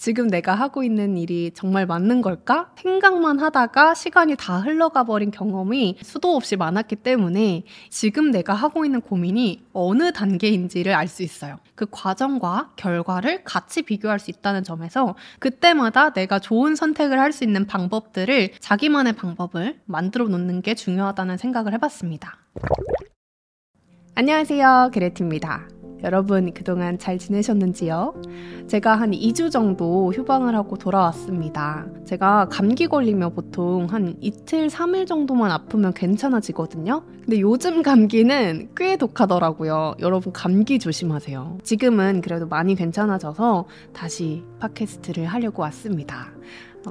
지금 내가 하고 있는 일이 정말 맞는 걸까? 생각만 하다가 시간이 다 흘러가 버린 경험이 수도 없이 많았기 때문에 지금 내가 하고 있는 고민이 어느 단계인지를 알 수 있어요. 그 과정과 결과를 같이 비교할 수 있다는 점에서 그때마다 내가 좋은 선택을 할 수 있는 방법들을 자기만의 방법을 만들어 놓는 게 중요하다는 생각을 해봤습니다. 안녕하세요. 그레티입니다. 여러분 그동안 잘 지내셨는지요? 제가 한 2주 정도 휴방을 하고 돌아왔습니다. 제가 감기 걸리면 보통 한 이틀, 3일 정도만 아프면 괜찮아지거든요. 근데 요즘 감기는 꽤 독하더라고요. 여러분 감기 조심하세요. 지금은 그래도 많이 괜찮아져서 다시 팟캐스트를 하려고 왔습니다.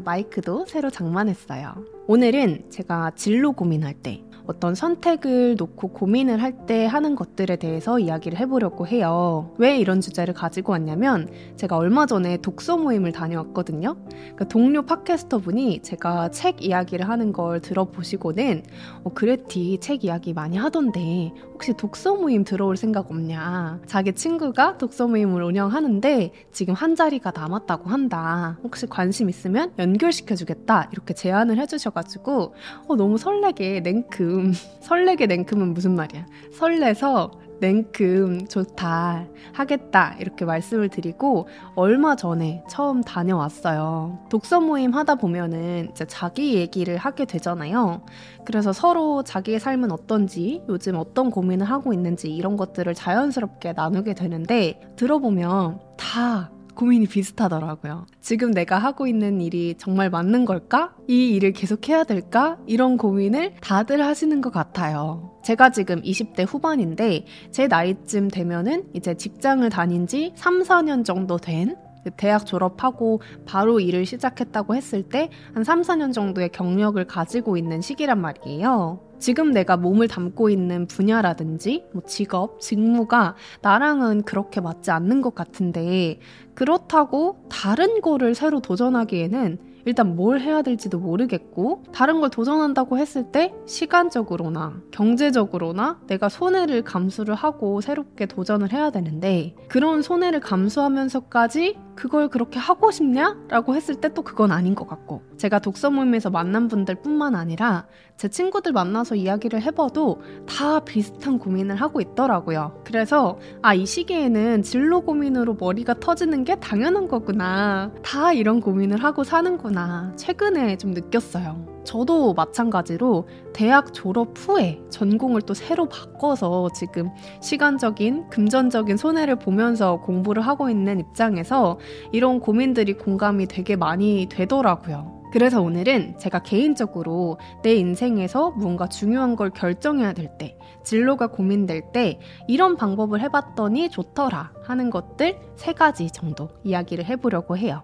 마이크도 새로 장만했어요. 오늘은 제가 진로 고민할 때 어떤 선택을 놓고 고민을 할 때 하는 것들에 대해서 이야기를 해보려고 해요. 왜 이런 주제를 가지고 왔냐면 제가 얼마 전에 독서 모임을 다녀왔거든요. 그 동료 팟캐스터 분이 제가 책 이야기를 하는 걸 들어보시고는 어, 그레티 책 이야기 많이 하던데 혹시 독서 모임 들어올 생각 없냐. 자기 친구가 독서 모임을 운영하는데 지금 한 자리가 남았다고 한다. 혹시 관심 있으면 연결시켜주겠다. 이렇게 제안을 해주셔가지고 어, 너무 설레게 냉큼 냉큼. 설레게 냉큼은 무슨 말이야? 설레서 냉큼 좋다 하겠다 이렇게 말씀을 드리고 얼마 전에 처음 다녀왔어요. 독서 모임 하다 보면은 이제 자기 얘기를 하게 되잖아요. 그래서 서로 자기의 삶은 어떤지 요즘 어떤 고민을 하고 있는지 이런 것들을 자연스럽게 나누게 되는데 들어보면 다 고민이 비슷하더라고요. 지금 내가 하고 있는 일이 정말 맞는 걸까? 이 일을 계속 해야 될까? 이런 고민을 다들 하시는 것 같아요. 제가 지금 20대 후반인데 제 나이쯤 되면은 이제 직장을 다닌 지 3, 4년 정도 된 대학 졸업하고 바로 일을 시작했다고 했을 때 한 3, 4년 정도의 경력을 가지고 있는 시기란 말이에요. 지금 내가 몸을 담고 있는 분야라든지 뭐 직업, 직무가 나랑은 그렇게 맞지 않는 것 같은데 그렇다고 다른 거를 새로 도전하기에는 일단 뭘 해야 될지도 모르겠고 다른 걸 도전한다고 했을 때 시간적으로나 경제적으로나 내가 손해를 감수를 하고 새롭게 도전을 해야 되는데 그런 손해를 감수하면서까지 그걸 그렇게 하고 싶냐? 라고 했을 때 또 그건 아닌 것 같고 제가 독서 모임에서 만난 분들 뿐만 아니라 제 친구들 만나서 이야기를 해봐도 다 비슷한 고민을 하고 있더라고요. 그래서 아, 이 시기에는 진로 고민으로 머리가 터지는 게 당연한 거구나. 다 이런 고민을 하고 사는구나. 최근에 좀 느꼈어요. 저도 마찬가지로 대학 졸업 후에 전공을 또 새로 바꿔서 지금 시간적인, 금전적인 손해를 보면서 공부를 하고 있는 입장에서 이런 고민들이 공감이 되게 많이 되더라고요. 그래서 오늘은 제가 개인적으로 내 인생에서 뭔가 중요한 걸 결정해야 될 때, 진로가 고민될 때 이런 방법을 해봤더니 좋더라 하는 것들 세 가지 정도 이야기를 해보려고 해요.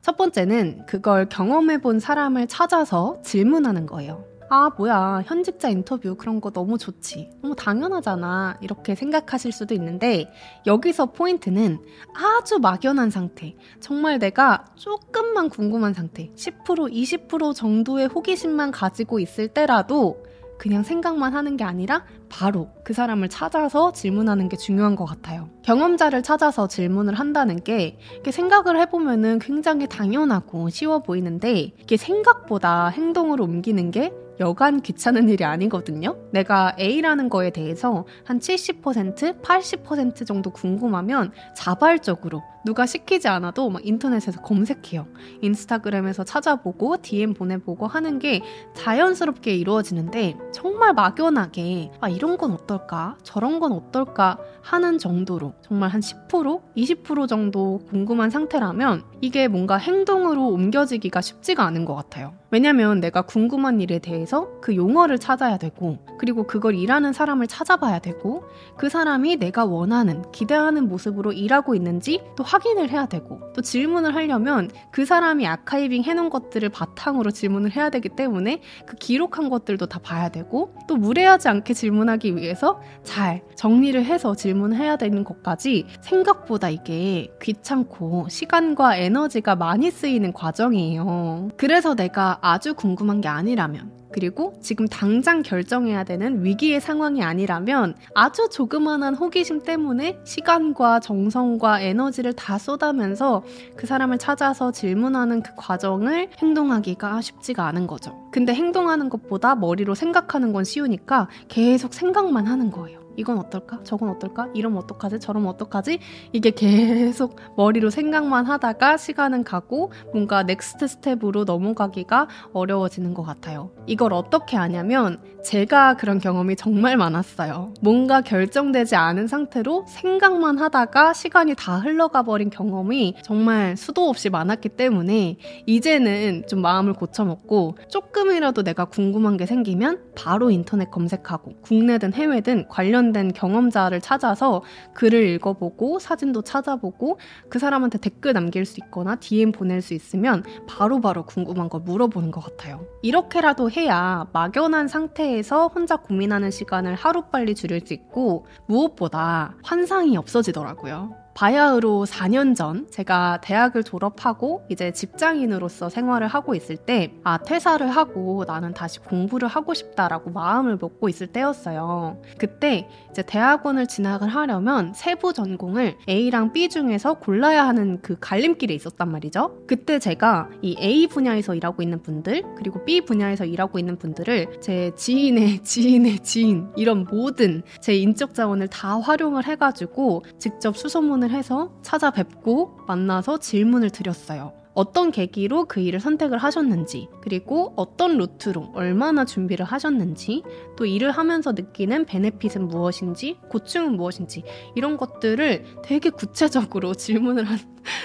첫 번째는 그걸 경험해본 사람을 찾아서 질문하는 거예요. 아, 뭐야. 현직자 인터뷰 그런 거 너무 좋지. 너무 당연하잖아. 이렇게 생각하실 수도 있는데, 여기서 포인트는 아주 막연한 상태. 정말 내가 조금만 궁금한 상태. 10%, 20% 정도의 호기심만 가지고 있을 때라도 그냥 생각만 하는 게 아니라 바로 그 사람을 찾아서 질문하는 게 중요한 것 같아요. 경험자를 찾아서 질문을 한다는 게 생각을 해보면은 굉장히 당연하고 쉬워 보이는데 이게 생각보다 행동으로 옮기는 게 여간 귀찮은 일이 아니거든요. 내가 A라는 거에 대해서 한 70%, 80% 정도 궁금하면 자발적으로 누가 시키지 않아도 막 인터넷에서 검색해요. 인스타그램에서 찾아보고 DM 보내보고 하는 게 자연스럽게 이루어지는데 정말 막연하게 아 이런 건 어떨까? 저런 건 어떨까? 하는 정도로 정말 한 10%, 20% 정도 궁금한 상태라면 이게 뭔가 행동으로 옮겨지기가 쉽지가 않은 것 같아요. 왜냐면 내가 궁금한 일에 대해서 그 용어를 찾아야 되고 그리고 그걸 일하는 사람을 찾아봐야 되고 그 사람이 내가 원하는 기대하는 모습으로 일하고 있는지 또 확인을 해야 되고 또 질문을 하려면 그 사람이 아카이빙 해놓은 것들을 바탕으로 질문을 해야 되기 때문에 그 기록한 것들도 다 봐야 되고 또 무례하지 않게 질문하기 위해서 잘 정리를 해서 질문을 해야 되는 것까지 생각보다 이게 귀찮고 시간과 에너지가 많이 쓰이는 과정이에요. 그래서 내가 아주 궁금한 게 아니라면 그리고 지금 당장 결정해야 되는 위기의 상황이 아니라면 아주 조그만한 호기심 때문에 시간과 정성과 에너지를 다 쏟아면서 그 사람을 찾아서 질문하는 그 과정을 행동하기가 쉽지가 않은 거죠. 근데 행동하는 것보다 머리로 생각하는 건 쉬우니까 계속 생각만 하는 거예요. 이건 어떨까? 저건 어떨까? 이러면 어떡하지? 저러면 어떡하지? 이게 계속 머리로 생각만 하다가 시간은 가고 뭔가 next step으로 넘어가기가 어려워지는 것 같아요. 이걸 어떻게 하냐면 제가 그런 경험이 정말 많았어요. 뭔가 결정되지 않은 상태로 생각만 하다가 시간이 다 흘러가 버린 경험이 정말 수도 없이 많았기 때문에 이제는 좀 마음을 고쳐먹고 조금이라도 내가 궁금한 게 생기면 바로 인터넷 검색하고 국내든 해외든 관련 된 경험자를 찾아서 글을 읽어보고 사진도 찾아보고 그 사람한테 댓글 남길 수 있거나 DM 보낼 수 있으면 바로바로 바로 궁금한 걸 물어보는 것 같아요. 이렇게라도 해야 막연한 상태에 상태에서 혼자 고민하는 시간을 하루빨리 줄일 수 있고 무엇보다 환상이 없어지더라고요. 바야흐로 4년 전 제가 대학을 졸업하고 이제 직장인으로서 생활을 하고 있을 때, 아, 퇴사를 하고 나는 다시 공부를 하고 싶다라고 마음을 먹고 있을 때였어요. 그때 이제 대학원을 진학을 하려면 세부 전공을 A랑 B 중에서 골라야 하는 그 갈림길에 있었단 말이죠. 그때 제가 이 A 분야에서 일하고 있는 분들, 그리고 B 분야에서 일하고 있는 분들을 제 지인의 지인의 지인, 이런 모든 제 인적 자원을 다 활용을 해가지고 직접 수소문 방문을 해서 찾아뵙고 만나서 질문을 드렸어요. 어떤 계기로 그 일을 선택을 하셨는지, 그리고 어떤 루트로 얼마나 준비를 하셨는지, 또 일을 하면서 느끼는 베네핏은 무엇인지, 고충은 무엇인지, 이런 것들을 되게 구체적으로 질문을 한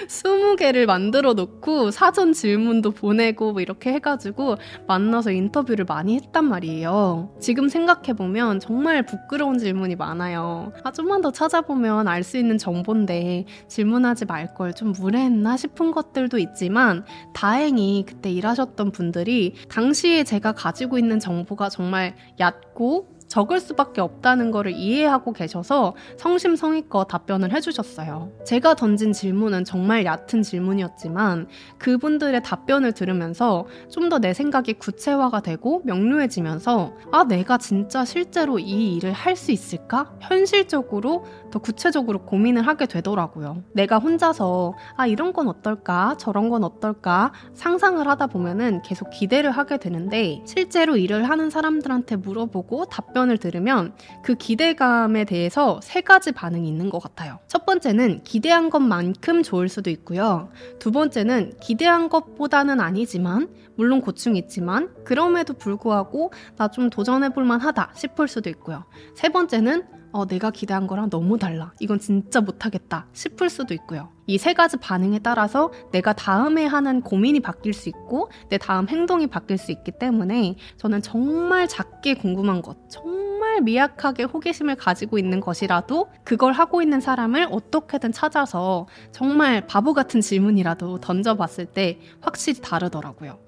20개를 만들어 놓고 사전 질문도 보내고 뭐 이렇게 해가지고 만나서 인터뷰를 많이 했단 말이에요. 지금 생각해보면 정말 부끄러운 질문이 많아요. 아, 좀만 더 찾아보면 알 수 있는 정보인데 질문하지 말 걸 좀 무례했나 싶은 것들도 있 지만 다행히 그때 일하셨던 분들이 당시에 제가 가지고 있는 정보가 정말 얕고 적을 수밖에 없다는 것을 이해하고 계셔서 성심성의껏 답변을 해주셨어요. 제가 던진 질문은 정말 얕은 질문이었지만 그분들의 답변을 들으면서 좀 더 내 생각이 구체화가 되고 명료해지면서 아, 내가 진짜 실제로 이 일을 할 수 있을까? 현실적으로 더 구체적으로 고민을 하게 되더라고요. 내가 혼자서 아, 이런 건 어떨까? 저런 건 어떨까? 상상을 하다 보면은 계속 기대를 하게 되는데 실제로 일을 하는 사람들한테 물어보고 답변 답변을 들으면 그 기대감에 대해서 세 가지 반응이 있는 것 같아요. 첫 번째는 기대한 것만큼 좋을 수도 있고요. 두 번째는 기대한 것보다는 아니지만, 물론 고충이 있지만, 그럼에도 불구하고 나 좀 도전해 볼 만하다 싶을 수도 있고요. 세 번째는 어, 내가 기대한 거랑 너무 달라. 이건 진짜 못하겠다 싶을 수도 있고요. 이 세 가지 반응에 따라서 내가 다음에 하는 고민이 바뀔 수 있고 내 다음 행동이 바뀔 수 있기 때문에 저는 정말 작게 궁금한 것, 정말 미약하게 호기심을 가지고 있는 것이라도 그걸 하고 있는 사람을 어떻게든 찾아서 정말 바보 같은 질문이라도 던져봤을 때 확실히 다르더라고요.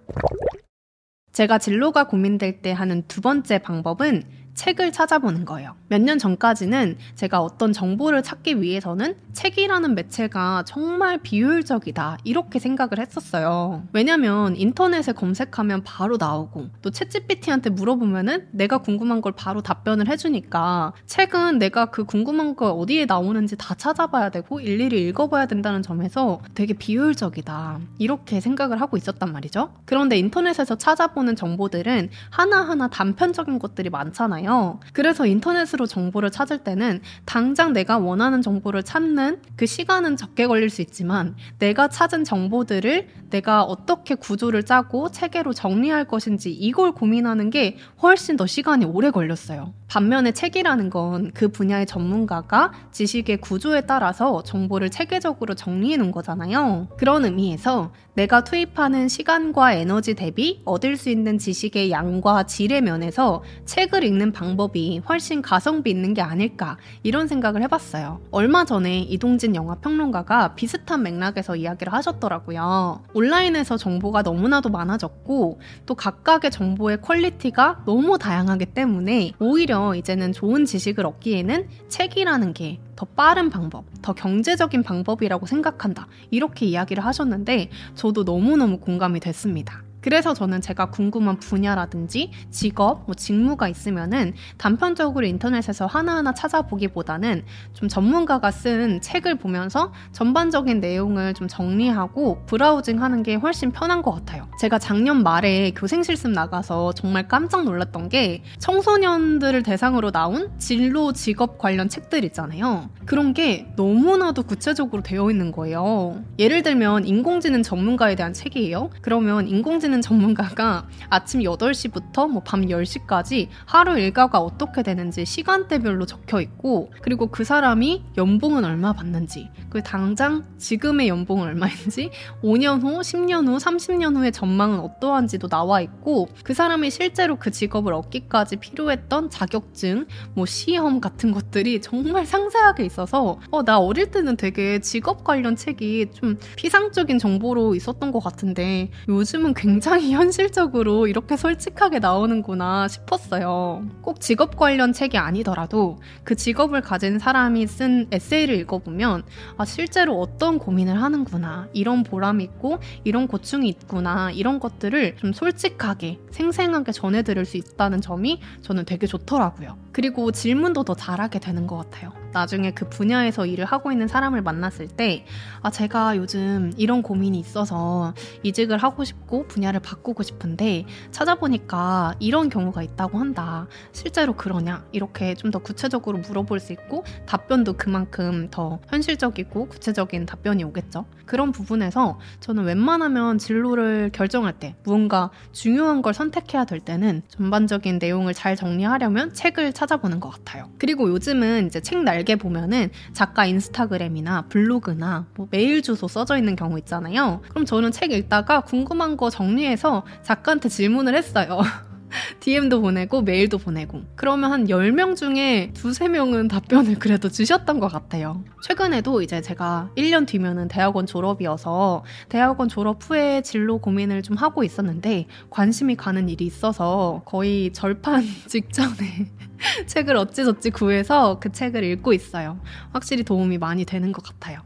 제가 진로가 고민될 때 하는 두 번째 방법은 책을 찾아보는 거예요. 몇 년 전까지는 제가 어떤 정보를 찾기 위해서는 책이라는 매체가 정말 비효율적이다. 이렇게 생각을 했었어요. 왜냐면 인터넷에 검색하면 바로 나오고 또 챗GPT한테 물어보면은 내가 궁금한 걸 바로 답변을 해주니까 책은 내가 그 궁금한 거 어디에 나오는지 다 찾아봐야 되고 일일이 읽어봐야 된다는 점에서 되게 비효율적이다. 이렇게 생각을 하고 있었단 말이죠. 그런데 인터넷에서 찾아보는 정보들은 하나하나 단편적인 것들이 많잖아요. 있잖아요. 그래서 인터넷으로 정보를 찾을 때는 당장 내가 원하는 정보를 찾는 그 시간은 적게 걸릴 수 있지만 내가 찾은 정보들을 내가 어떻게 구조를 짜고 체계로 정리할 것인지 이걸 고민하는 게 훨씬 더 시간이 오래 걸렸어요. 반면에 책이라는 건 그 분야의 전문가가 지식의 구조에 따라서 정보를 체계적으로 정리해 놓은 거잖아요. 그런 의미에서 내가 투입하는 시간과 에너지 대비 얻을 수 있는 지식의 양과 질의 면에서 책을 읽는 방법이 훨씬 가성비 있는 게 아닐까 이런 생각을 해봤어요. 얼마 전에 이동진 영화 평론가가 비슷한 맥락에서 이야기를 하셨더라고요. 온라인에서 정보가 너무나도 많아졌고 또 각각의 정보의 quality가 너무 다양하기 때문에 오히려 이제는 좋은 지식을 얻기에는 책이라는 게 더 빠른 방법, 더 경제적인 방법이라고 생각한다. 이렇게 이야기를 하셨는데 저도 너무너무 공감이 됐습니다. 그래서 저는 제가 궁금한 분야라든지 직업, 뭐 직무가 있으면은 단편적으로 인터넷에서 하나하나 찾아보기보다는 좀 전문가가 쓴 책을 보면서 전반적인 내용을 좀 정리하고 브라우징 하는 게 훨씬 편한 것 같아요. 제가 작년 말에 교생 실습 나가서 정말 깜짝 놀랐던 게 청소년들을 대상으로 나온 진로 직업 관련 책들 있잖아요. 그런 게 너무나도 구체적으로 되어 있는 거예요. 예를 들면 인공지능 전문가에 대한 책이에요. 그러면 인공지능 전문가가 아침 8시부터 뭐 밤 10시까지 하루 일과가 어떻게 되는지 시간대별로 적혀 있고 그리고 그 사람이 연봉은 얼마 받는지 그 당장 지금의 연봉은 얼마인지 5년 후, 10년 후, 30년 후의 전망은 어떠한지도 나와 있고 그 사람이 실제로 그 직업을 얻기까지 필요했던 자격증, 뭐 시험 같은 것들이 정말 상세하게 있어서 어, 나 어릴 때는 되게 직업 관련 책이 좀 피상적인 정보로 있었던 것 같은데 요즘은 굉장히 현실적으로 이렇게 솔직하게 나오는구나 싶었어요. 꼭 직업 관련 책이 아니더라도 그 직업을 가진 사람이 쓴 에세이를 읽어보면 아, 실제로 어떤 고민을 하는구나. 이런 보람이 있고, 이런 고충이 있구나. 이런 것들을 좀 솔직하게, 생생하게 전해드릴 수 있다는 점이 저는 되게 좋더라고요. 그리고 질문도 더 잘하게 되는 것 같아요. 나중에 그 분야에서 일을 하고 있는 사람을 만났을 때, 아, 제가 요즘 이런 고민이 있어서 이직을 하고 싶고 분야를 바꾸고 싶은데 찾아보니까 이런 경우가 있다고 한다. 실제로 그러냐? 이렇게 좀 더 구체적으로 물어볼 수 있고 답변도 그만큼 더 현실적이고 구체적인 답변이 오겠죠. 그런 부분에서 저는 웬만하면 진로를 결정할 때 무언가 중요한 걸 선택해야 될 때는 전반적인 내용을 잘 정리하려면 책을 찾아보는 것 같아요. 그리고 요즘은 이제 책 날개 보면은 작가 인스타그램이나 블로그나 뭐 메일 주소 써져 있는 경우 있잖아요. 그럼 저는 책 읽다가 궁금한 거 정리해서 작가한테 질문을 했어요. DM도 보내고 메일도 보내고 그러면 한 10명 중에 두세 명은 답변을 그래도 주셨던 것 같아요. 최근에도 이제 제가 1년 뒤면은 대학원 졸업이어서 대학원 졸업 후에 진로 고민을 좀 하고 있었는데 관심이 가는 일이 있어서 거의 절판 직전에 책을 어찌저찌 구해서 그 책을 읽고 있어요. 확실히 도움이 많이 되는 것 같아요.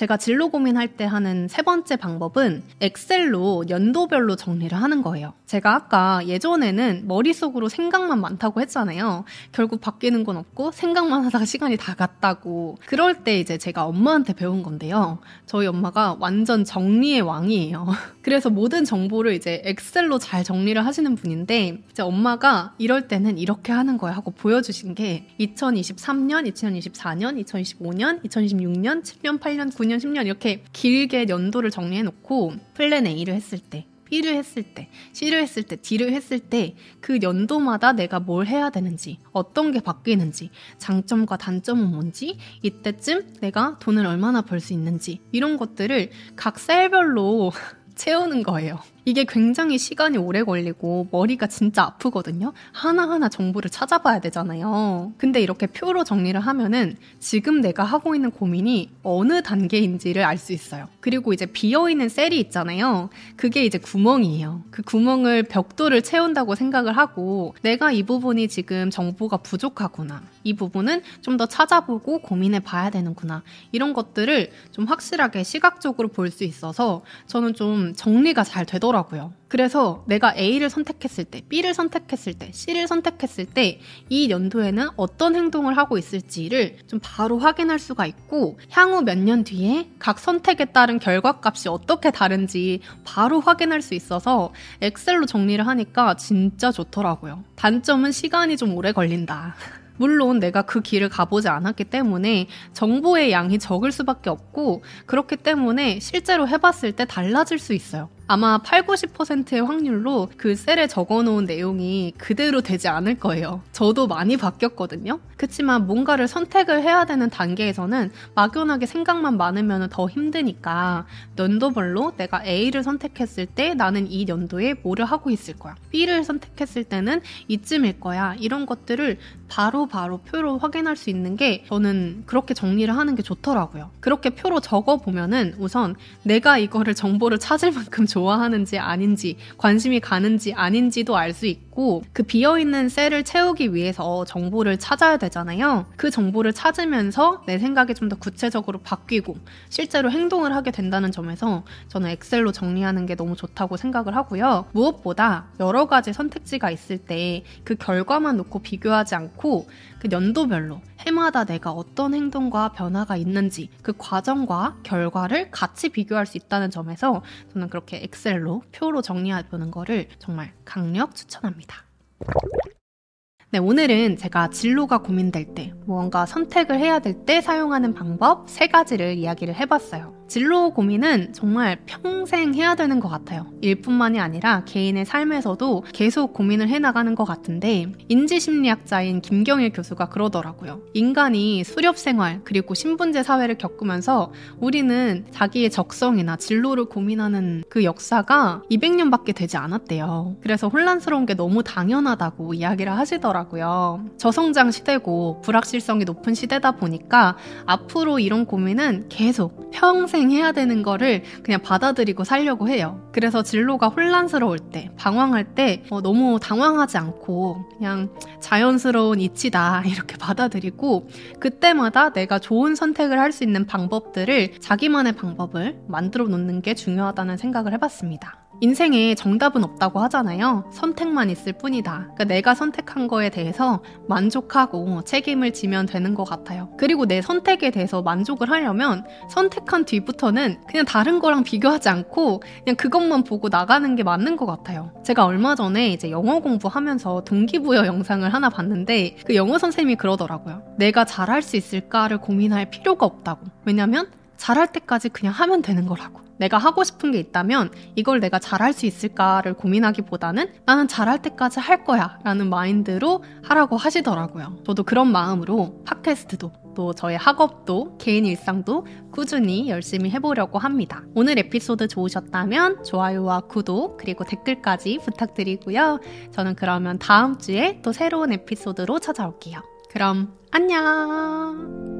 제가 진로 고민할 때 하는 세 번째 방법은 엑셀로 연도별로 정리를 하는 거예요. 제가 아까 예전에는 머릿속으로 생각만 많다고 했잖아요. 결국 바뀌는 건 없고 생각만 하다가 시간이 다 갔다고. 그럴 때 이제 제가 엄마한테 배운 건데요. 저희 엄마가 완전 정리의 왕이에요. 그래서 모든 정보를 이제 엑셀로 잘 정리를 하시는 분인데 이제 엄마가 이럴 때는 이렇게 하는 거야 하고 보여주신 게 2023년, 2024년, 2025년, 2026년, 7년, 8년, 9년 5년, 10년 이렇게 길게 연도를 정리해 놓고 plan A를 했을 때 B를 했을 때, C를 했을 때, D를 했을 때 그 연도마다 내가 뭘 해야 되는지, 어떤 게 바뀌는지, 장점과 단점은 뭔지, 이때쯤 내가 돈을 얼마나 벌 수 있는지 이런 것들을 각 셀별로 채우는 거예요. 이게 굉장히 시간이 오래 걸리고 머리가 진짜 아프거든요. 하나하나 정보를 찾아봐야 되잖아요. 근데 이렇게 표로 정리를 하면은 지금 내가 하고 있는 고민이 어느 단계인지를 알 수 있어요. 그리고 이제 비어있는 셀이 있잖아요. 그게 이제 구멍이에요. 그 구멍을 벽돌을 채운다고 생각을 하고 내가 이 부분이 지금 정보가 부족하구나. 이 부분은 좀 더 찾아보고 고민해 봐야 되는구나. 이런 것들을 좀 확실하게 시각적으로 볼 수 있어서 저는 좀 정리가 잘 되더라고요. 하더라고요. 그래서 내가 A를 선택했을 때, B를 선택했을 때, C를 선택했을 때 이 연도에는 어떤 행동을 하고 있을지를 좀 바로 확인할 수가 있고 향후 몇 년 뒤에 각 선택에 따른 결과값이 어떻게 다른지 바로 확인할 수 있어서 엑셀로 정리를 하니까 진짜 좋더라고요. 단점은 시간이 좀 오래 걸린다. 물론 내가 그 길을 가보지 않았기 때문에 정보의 양이 적을 수밖에 없고 그렇기 때문에 실제로 해봤을 때 달라질 수 있어요. 아마 8, 90%의 확률로 그 셀에 적어놓은 내용이 그대로 되지 않을 거예요. 저도 많이 바뀌었거든요. 그렇지만 뭔가를 선택을 해야 되는 단계에서는 막연하게 생각만 많으면 더 힘드니까 연도별로 내가 A를 선택했을 때 나는 이 연도에 뭐를 하고 있을 거야. B를 선택했을 때는 이쯤일 거야. 이런 것들을 바로 바로 표로 확인할 수 있는 게 저는 그렇게 정리를 하는 게 좋더라고요. 그렇게 표로 적어 보면은 우선 내가 이거를 정보를 찾을 만큼 좋 아하는지 아닌지 관심이 가는지 아닌지도 알 수 있고 그 비어있는 셀을 채우기 위해서 정보를 찾아야 되잖아요. 그 정보를 찾으면서 내 생각이 좀 더 구체적으로 바뀌고 실제로 행동을 하게 된다는 점에서 저는 엑셀로 정리하는 게 너무 좋다고 생각을 하고요. 무엇보다 여러 가지 선택지가 있을 때 그 결과만 놓고 비교하지 않고 그 연도별로 해마다 내가 어떤 행동과 변화가 있는지 그 과정과 결과를 같이 비교할 수 있다는 점에서 저는 그렇게 엑셀로 표로 정리해 보는 거를 정말 강력 추천합니다. 네, 오늘은 제가 진로가 고민될 때, 무언가 선택을 해야 될 때 사용하는 방법 세 가지를 이야기를 해봤어요. 진로 고민은 정말 평생 해야 되는 것 같아요. 일뿐만이 아니라 개인의 삶에서도 계속 고민을 해나가는 것 같은데 인지심리학자인 김경일 교수가 그러더라고요. 인간이 수렵 생활 그리고 신분제 사회를 겪으면서 우리는 자기의 적성이나 진로를 고민하는 그 역사가 200년밖에 되지 않았대요. 그래서 혼란스러운 게 너무 당연하다고 이야기를 하시더라고요. 저성장 시대고 불확실 성이 높은 시대다 보니까 앞으로 이런 고민은 계속 평생 해야 되는 거를 그냥 받아들이고 살려고 해요. 그래서 진로가 혼란스러울 때, 방황할 때 어, 너무 당황하지 않고 그냥 자연스러운 이치다 이렇게 받아들이고 그때마다 내가 좋은 선택을 할 수 있는 방법들을 자기만의 방법을 만들어 놓는 게 중요하다는 생각을 해봤습니다. 인생에 정답은 없다고 하잖아요. 선택만 있을 뿐이다. 그러니까 내가 선택한 거에 대해서 만족하고 책임을 지면 되는 것 같아요. 그리고 내 선택에 대해서 만족을 하려면 선택한 뒤부터는 그냥 다른 거랑 비교하지 않고 그냥 그것만 보고 나가는 게 맞는 것 같아요. 제가 얼마 전에 이제 영어 공부하면서 동기부여 영상을 하나 봤는데 그 영어 선생님이 그러더라고요. 내가 잘할 수 있을까를 고민할 필요가 없다고. 왜냐면 잘할 때까지 그냥 하면 되는 거라고. 내가 하고 싶은 게 있다면 이걸 내가 잘할 수 있을까를 고민하기보다는 나는 잘할 때까지 할 거야 라는 마인드로 하라고 하시더라고요. 저도 그런 마음으로 팟캐스트도 또 저의 학업도 개인 일상도 꾸준히 열심히 해보려고 합니다. 오늘 에피소드 좋으셨다면 좋아요와 구독 그리고 댓글까지 부탁드리고요. 저는 그러면 다음 주에 또 새로운 에피소드로 찾아올게요. 그럼 안녕!